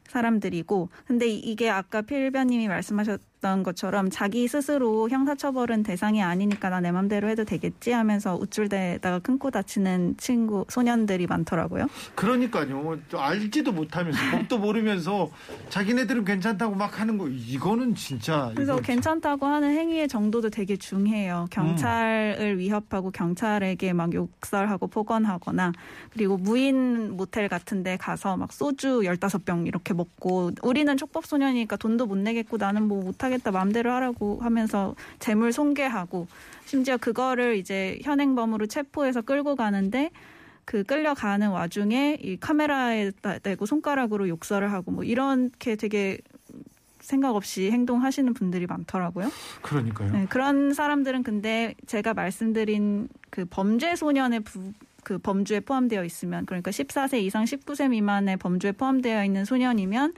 사람들이고 근데 이- 이게 아까 필변님이 말씀하셨 던 것처럼 자기 스스로 형사처벌은 대상이 아니니까 나 내 맘대로 해도 되겠지 하면서 우쭐대다가 큰코 다치는 친구 소년들이 많더라고요. 그러니까요. 알지도 못하면서 법도 모르면서 자기네들은 괜찮다고 막 하는 거 이거는 진짜 그래서 괜찮다고 하는 행위의 정도도 되게 중요해요. 경찰을 위협하고 경찰에게 막 욕설하고 폭언하거나 그리고 무인 모텔 같은 데 가서 막 소주 15병 이렇게 먹고 우리는 촉법 소년이니까 돈도 못 내겠고 나는 뭐 못하 겠다 마음대로 하라고 하면서 재물 손괴하고 심지어 그거를 이제 현행범으로 체포해서 끌고 가는데 그 끌려가는 와중에 이 카메라에 대고 손가락으로 욕설을 하고 뭐 이렇게 되게 생각 없이 행동하시는 분들이 많더라고요. 그러니까요. 네, 그런 사람들은 근데 제가 말씀드린 그 범죄 소년의 부, 그 범주에 포함되어 있으면 그러니까 14세 이상 19세 미만의 범주에 포함되어 있는 소년이면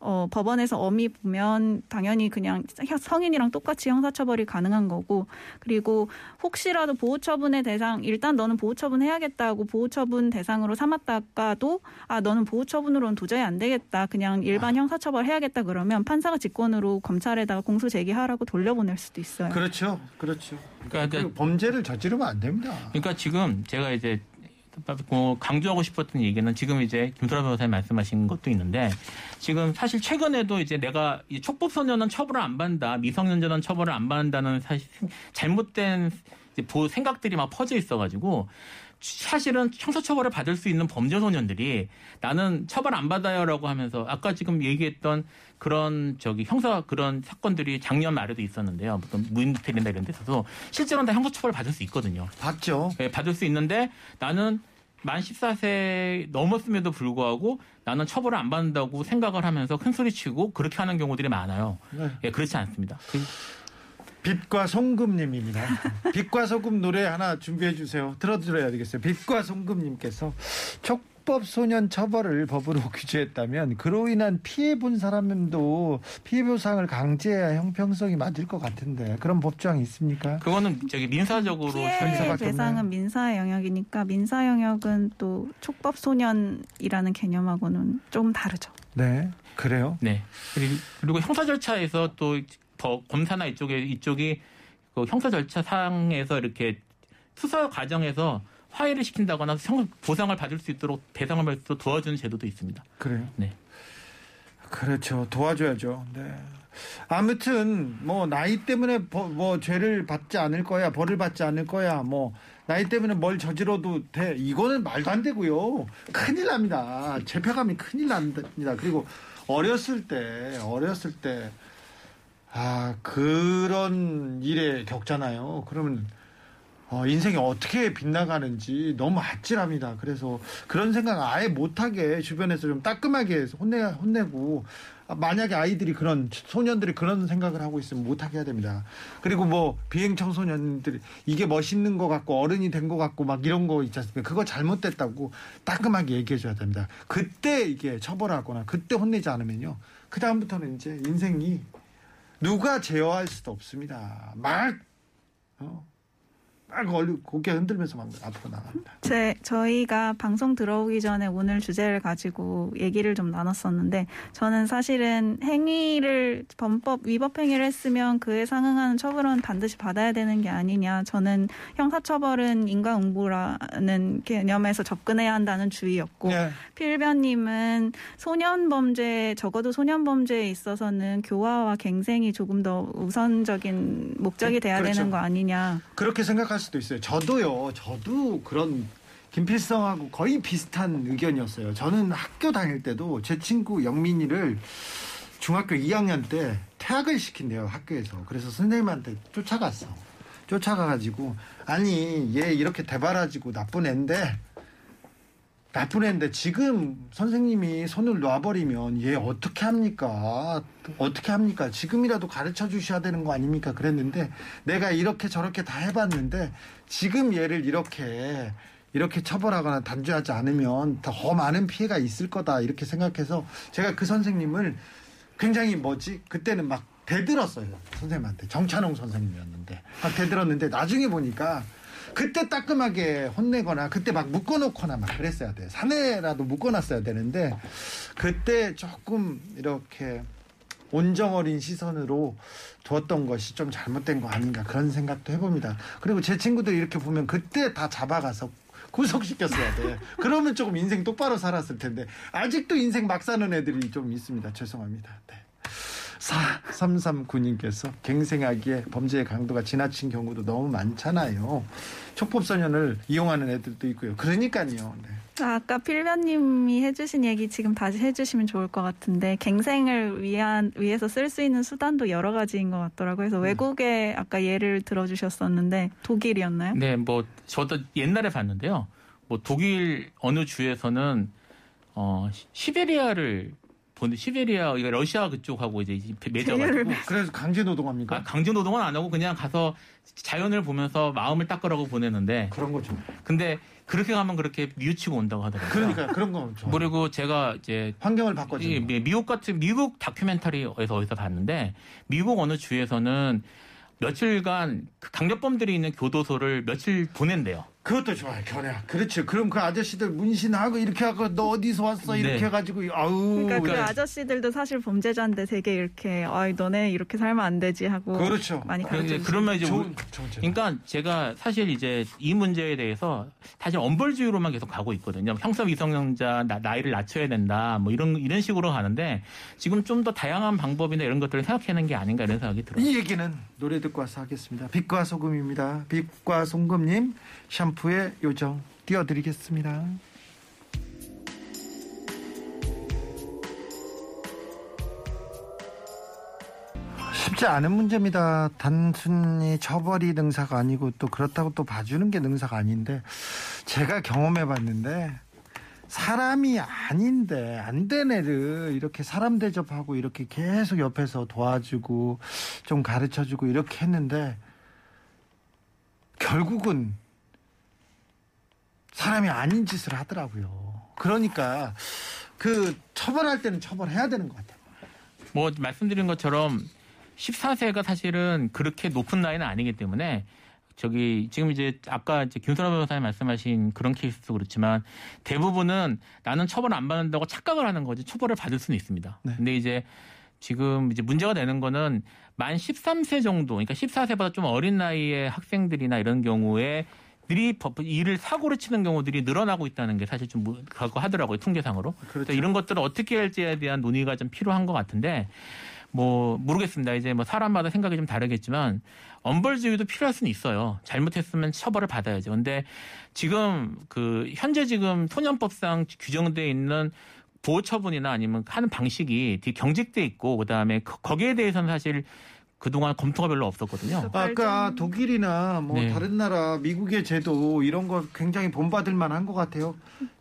어, 법원에서 엄히 보면 당연히 그냥 성인이랑 똑같이 형사처벌이 가능한 거고 그리고 혹시라도 보호처분의 대상 일단 너는 보호처분 해야겠다고 보호처분 대상으로 삼았다가도 아 너는 보호처분으로는 도저히 안 되겠다 그냥 일반 형사처벌 해야겠다 그러면 판사가 직권으로 검찰에다가 공소 제기하라고 돌려보낼 수도 있어요. 그렇죠. 그렇죠. 그러니까, 그 범죄를 저지르면 안 됩니다. 그러니까 지금 제가 이제 뭐 강조하고 싶었던 얘기는 지금 이제 김소라 변호사님 말씀하신 것도 있는데 지금 사실 최근에도 이제 내가 이 촉법 소년은 처벌을 안 받는다 미성년자는 처벌을 안 받는다는 사실 잘못된 이제 보 생각들이 막 퍼져 있어가지고 사실은 형사 처벌을 받을 수 있는 범죄 소년들이 나는 처벌 안 받아요라고 하면서 아까 지금 얘기했던 그런 저기 형사 그런 사건들이 작년 말에도 있었는데요. 어떤 무인호텔이나 이런 데서도 실제로는 다 형사 처벌을 받을 수 있거든요. 봤죠. 예, 받을 수 있는데 나는 만 14세 넘었음에도 불구하고 나는 처벌을 안 받는다고 생각을 하면서 큰 소리 치고 그렇게 하는 경우들이 많아요. 네. 예, 그렇지 않습니다. 그- 빛과 송금님입니다. 빛과 소금 노래 하나 준비해 주세요. 들어드려야 되겠어요. 빛과 송금님께서 촉법 소년 처벌을 법으로 규제했다면 그로 인한 피해 본 사람도 피해 보상을 강제해야 형평성이 맞을 것 같은데 그런 법조항이 있습니까? 그거는 저기 민사적으로 피해 배상은. 민사 영역이니까 민사 영역은 또 촉법 소년이라는 개념하고는 좀 다르죠. 네, 그래요. 네. 그리고, 그리고 형사 절차에서 또 더 검사나 이쪽에 이쪽이 그 형사 절차 상에서 이렇게 수사 과정에서 화해를 시킨다거나 형- 보상을 받을 수 있도록 배상을 받을 수 도와주는 제도도 있습니다. 그래요. 네. 그렇죠. 도와줘야죠. 네. 아무튼 뭐 나이 때문에 버- 뭐 죄를 받지 않을 거야, 벌을 받지 않을 거야, 뭐 나이 때문에 뭘 저질러도 돼. 이거는 말도 안 되고요. 큰일 납니다. 재표감이 큰일 납니다. 그리고 어렸을 때, 어렸을 때, 아 그런 일에 겪잖아요. 그러면 어, 인생이 어떻게 빗나가는지 너무 아찔합니다. 그래서 그런 생각 아예 못하게 주변에서 좀 따끔하게 혼내, 혼내고 아, 만약에 아이들이 그런 소년들이 그런 생각을 하고 있으면 못하게 해야 됩니다. 그리고 뭐 비행 청소년들이 이게 멋있는 것 같고 어른이 된 것 같고 막 이런 거 있지 않습니까? 그거 잘못됐다고 따끔하게 얘기해 줘야 됩니다. 그때 이게 처벌하거나 그때 혼내지 않으면요. 그 다음부터는 이제 인생이 누가 제어할 수도 없습니다. 막 어, 막 얼리 고개 흔들면서 막 앞으로 나갑니다. 제 저희가 방송 들어오기 전에 오늘 주제를 가지고 얘기를 좀 나눴었는데 저는 사실은 행위를 범법 위법 행위를 했으면 그에 상응하는 처벌은 반드시 받아야 되는 게 아니냐. 저는 형사처벌은 인과응보라는 개념에서 접근해야 한다는 주의였고 네. 필변님은 소년 범죄 적어도 소년 범죄에 있어서는 교화와 갱생이 조금 더 우선적인 목적이 돼야 그렇죠. 되는 거 아니냐. 그렇게 생각 할 수도 있어요. 저도요. 저도 그런 김필성하고 거의 비슷한 의견이었어요. 저는 학교 다닐 때도 제 친구 영민이를 중학교 2학년 때 퇴학을 시킨대요 학교에서. 그래서 선생님한테 쫓아갔어. 쫓아가가지고 아니 얘 이렇게 대바라지고 나쁜 애인데 나쁜 애인데 지금 선생님이 손을 놔버리면 얘 어떻게 합니까? 어떻게 합니까? 지금이라도 가르쳐 주셔야 되는 거 아닙니까? 그랬는데 내가 이렇게 저렇게 다 해봤는데 지금 얘를 이렇게 이렇게 처벌하거나 단죄하지 않으면 더 많은 피해가 있을 거다 이렇게 생각해서 제가 그 선생님을 굉장히 뭐지 그때는 막 대들었어요 선생님한테 정찬홍 선생님이었는데 막 대들었는데 나중에 보니까 그때 따끔하게 혼내거나 그때 막 묶어놓거나 막 그랬어야 돼. 사내라도 묶어놨어야 되는데 그때 조금 이렇게 온정 어린 시선으로 두었던 것이 좀 잘못된 거 아닌가 그런 생각도 해봅니다. 그리고 제 친구들 이렇게 보면 그때 다 잡아가서 구속시켰어야 돼. 그러면 조금 인생 똑바로 살았을 텐데 아직도 인생 막 사는 애들이 좀 있습니다. 죄송합니다. 네. 4339님께서 갱생하기에 범죄의 강도가 지나친 경우도 너무 많잖아요. 촉법소년을 이용하는 애들도 있고요. 그러니까요. 네. 아까 필변님이 해주신 얘기 지금 다시 해주시면 좋을 것 같은데 갱생을 위한 위해서 쓸 수 있는 수단도 여러 가지인 것 같더라고요. 음. 그래서 외국에 아까 예를 들어주셨었는데 독일이었나요? 네, 뭐 저도 옛날에 봤는데요. 뭐 독일 어느 주에서는 어 시- 시베리아를 보는 시베리아 이거 러시아 그쪽하고 이제 맺어가지고 그래서 강제 노동합니까? 아, 강제 노동은 안 하고 그냥 가서 자연을 보면서 마음을 닦으라고 보내는데 그런 거죠. 근데 그렇게 가면 그렇게 뉘우치고 온다고 하더라고요. 그러니까 그런 거 좀. 그리고 제가 이제 환경을 이 바꿔주는. 미- 미국 같은 미국 다큐멘터리에서 어디서 봤는데 미국 어느 주에서는 며칠간 그 강력범들이 있는 교도소를 며칠 보낸대요. 그것도 좋아요, 견해. 그렇죠. 그럼 그 아저씨들 문신하고 이렇게 하고 너 어디서 왔어 이렇게 네. 해가지고 아우. 그러니까 그 네. 아저씨들도 사실 범죄자인데 되게 이렇게 아이 너네 이렇게 살면 안 되지 하고 그렇죠. 많이 그러니까 가르쳐 그러면 이제 좋은. 그러니까 제가 사실 이제 이 문제에 대해서 사실 엄벌주의로만 계속 가고 있거든요. 형사 나, 나이를 낮춰야 된다. 뭐 이런 이런 식으로 가는데 지금 좀 더 다양한 방법이나 이런 것들을 생각하는 게 아닌가 이런 생각이 들어요. 이 얘기는 노래 듣고 와서 하겠습니다. 빛과 소금입니다. 빛과 송금님 샴푸 의 요정 띄워드리겠습니다. 쉽지 않은 문제입니다. 단순히 처벌이 능사가 아니고 또 그렇다고 또 봐주는 게 능사가 아닌데 제가 경험해 봤는데 사람이 아닌데 안 된 애를 이렇게 사람 대접하고 이렇게 계속 옆에서 도와주고 좀 가르쳐주고 이렇게 했는데 결국은 사람이 아닌 짓을 하더라고요. 그러니까 그 처벌할 때는 처벌해야 되는 것 같아요. 뭐 말씀드린 것처럼 14세가 사실은 그렇게 높은 나이는 아니기 때문에 저기 지금 이제 아까 이제 김선호 변호사님 말씀하신 그런 케이스도 그렇지만 대부분은 나는 처벌 안 받는다고 착각을 하는 거지 처벌을 받을 수는 있습니다. 네. 근데 이제 지금 이제 문제가 되는 거는 만 13세 정도, 그러니까 14세보다 좀 어린 나이의 학생들이나 이런 경우에 들이 법- 일을 사고를 치는 경우들이 늘어나고 있다는 게 사실 좀 무- 그거 하더라고요 통계상으로. 그렇죠. 이런 것들을 어떻게 할지에 대한 논의가 좀 필요한 것 같은데 뭐 모르겠습니다. 이제 뭐 사람마다 생각이 좀 다르겠지만 엄벌주의도 필요할 수는 있어요. 잘못했으면 처벌을 받아야죠. 근데 지금 그 현재 지금 소년법상 규정돼 있는 보호 처분이나 아니면 하는 방식이 되게 경직돼 있고 그다음에 거- 거기에 대해서는 사실 그동안 검토가 별로 없었거든요. 아까 독일이나 뭐 네. 다른 나라 미국의 제도 이런 거 굉장히 본받을 만한 것 같아요.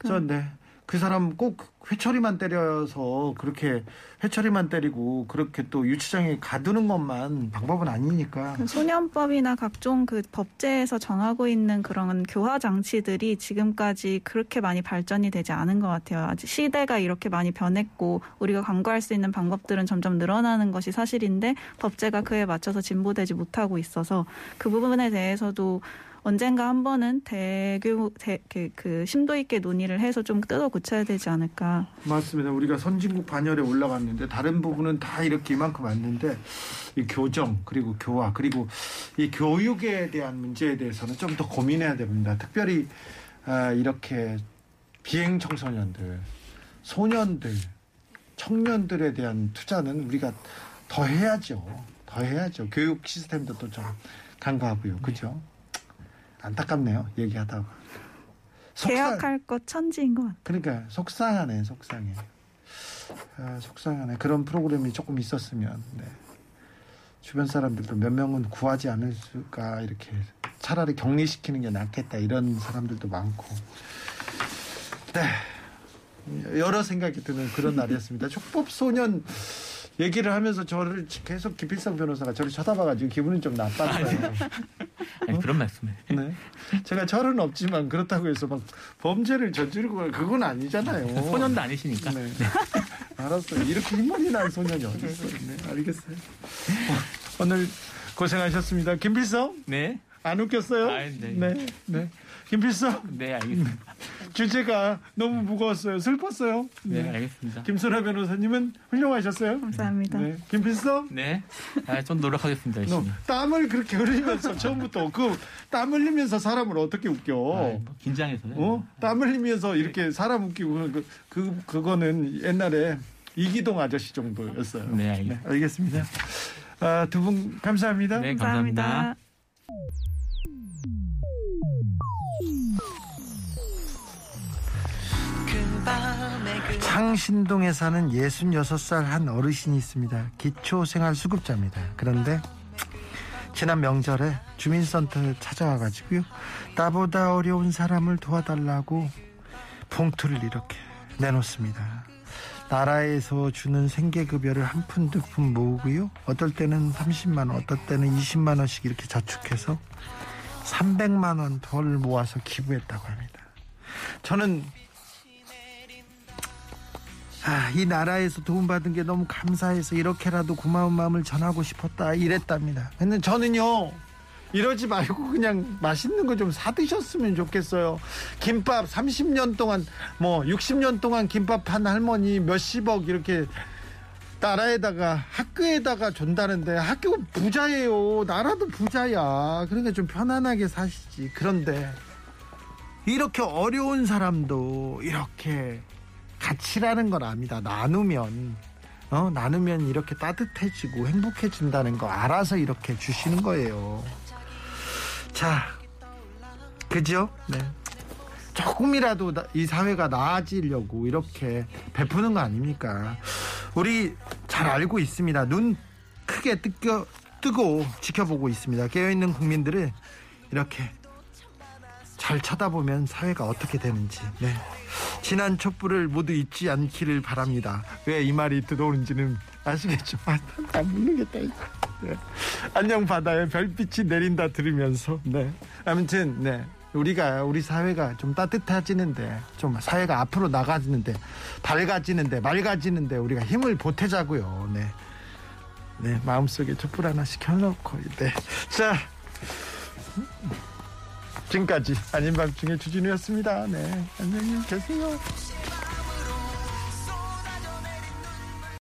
저 네. 그 사람 꼭 회초리만 때려서 그렇게 회초리만 때리고 그렇게 또 유치장에 가두는 것만 방법은 아니니까. 그 소년법이나 각종 그 법제에서 정하고 있는 그런 교화 장치들이 지금까지 그렇게 많이 발전이 되지 않은 것 같아요. 아직 시대가 이렇게 많이 변했고 우리가 강구할 수 있는 방법들은 점점 늘어나는 것이 사실인데 법제가 그에 맞춰서 진보되지 못하고 있어서 그 부분에 대해서도 언젠가 한 번은 대규 대, 그, 그 심도 있게 논의를 해서 좀 뜯어 고쳐야 되지 않을까. 맞습니다. 우리가 선진국 반열에 올라갔는데 다른 부분은 다 이렇게 이만큼 왔는데 이 교정 그리고 교화 그리고 이 교육에 대한 문제에 대해서는 좀 더 고민해야 됩니다. 특별히 아, 이렇게 비행 청소년들, 소년들, 청년들에 대한 투자는 우리가 더 해야죠. 더 해야죠. 교육 시스템도 또좀 강화하고요. 그죠? 안타깝네요. 얘기하다가. 계약할 것 천지인 것 같아요. 그러니까 속상하네, 속상해. 아, 속상하네. 그런 프로그램이 조금 있었으면 네. 주변 사람들도 몇 명은 구하지 않을까 이렇게 차라리 격리시키는 게 낫겠다 이런 사람들도 많고. 네. 여러 생각이 드는 그런 날이었습니다. 촉법 소년 얘기를 하면서 저를 계속 기필성 변호사가 저를 쳐다봐가지고 기분이 좀 나빴어요. 아니, 그런 말씀을. 네. 제가 철은 없지만 그렇다고 해서 막 범죄를 저지르고 그건 아니잖아요. 소년도 아니시니까. 네. 알았어요. 이렇게 흰머리 난 소년이 어디 있어요? 네, 알겠어요. 어, 오늘 고생하셨습니다. 김필성 네. 안 웃겼어요? 아, 네. 네, 네. 김필성 네, 알겠습니다. 주제가 너무 무거웠어요. 슬펐어요. 네, 알겠습니다. 김소라 변호사님은 훌륭하셨어요. 감사합니다. 네. 김필성 네, 아, 좀 노력하겠습니다. 너 열심히. 땀을 그렇게 흘리면서 처음부터 그 땀 흘리면서 사람을 어떻게 웃겨? 아, 뭐 긴장해서요. 어? 땀 흘리면서 이렇게 사람 웃기고 그, 그 그거는 옛날에 이기동 아저씨 정도였어요. 네, 알겠습니다. 알겠습니다. 아, 두 분 감사합니다. 네, 감사합니다. 감사합니다. 창신동에 사는 66살 한 어르신이 있습니다. 기초생활수급자입니다. 그런데 지난 명절에 주민센터에 찾아와가지고요. 나보다 어려운 사람을 도와달라고 봉투를 이렇게 내놓습니다. 나라에서 주는 생계급여를 한 푼 두 푼 모으고요. 어떨 때는 30만 원, 어떨 때는 20만 원씩 이렇게 저축해서 300만 원 덜 모아서 기부했다고 합니다. 저는 아, 이 나라에서 도움받은 게 너무 감사해서 이렇게라도 고마운 마음을 전하고 싶었다 이랬답니다. 근데 저는요 이러지 말고 그냥 맛있는 거 좀 사드셨으면 좋겠어요. 김밥 30년 동안 뭐 60년 동안 김밥 한 할머니 몇십억 이렇게 나라에다가 학교에다가 준다는데 학교 부자예요. 나라도 부자야. 그러니까 좀 편안하게 사시지. 그런데 이렇게 어려운 사람도 이렇게 가치라는 걸 압니다. 나누면 어 나누면 이렇게 따뜻해지고 행복해진다는 거 알아서 이렇게 주시는 거예요. 자, 그죠? 네. 조금이라도 나- 이 사회가 나아지려고 이렇게 베푸는 거 아닙니까? 우리 잘 알고 있습니다. 눈 크게 뜨겨, 뜨고 지켜보고 있습니다. 깨어있는 국민들을 이렇게 잘 쳐다보면 사회가 어떻게 되는지. 네. 지난 촛불을 모두 잊지 않기를 바랍니다. 왜 이 말이 들어오는지는 아시겠죠? 아, 안 모르겠다. 네. 안녕 바다에 별빛이 내린다 들으면서 네. 아무튼 네. 우리가 우리 사회가 좀 따뜻해지는데 좀 사회가 앞으로 나가지는데 밝아지는데 맑아지는데 우리가 힘을 보태자고요. 네. 네, 마음속에 촛불 하나씩 켜놓고 네. 자, 지금까지 아닌 밤중에 주진우였습니다. 네, 안녕히 계세요.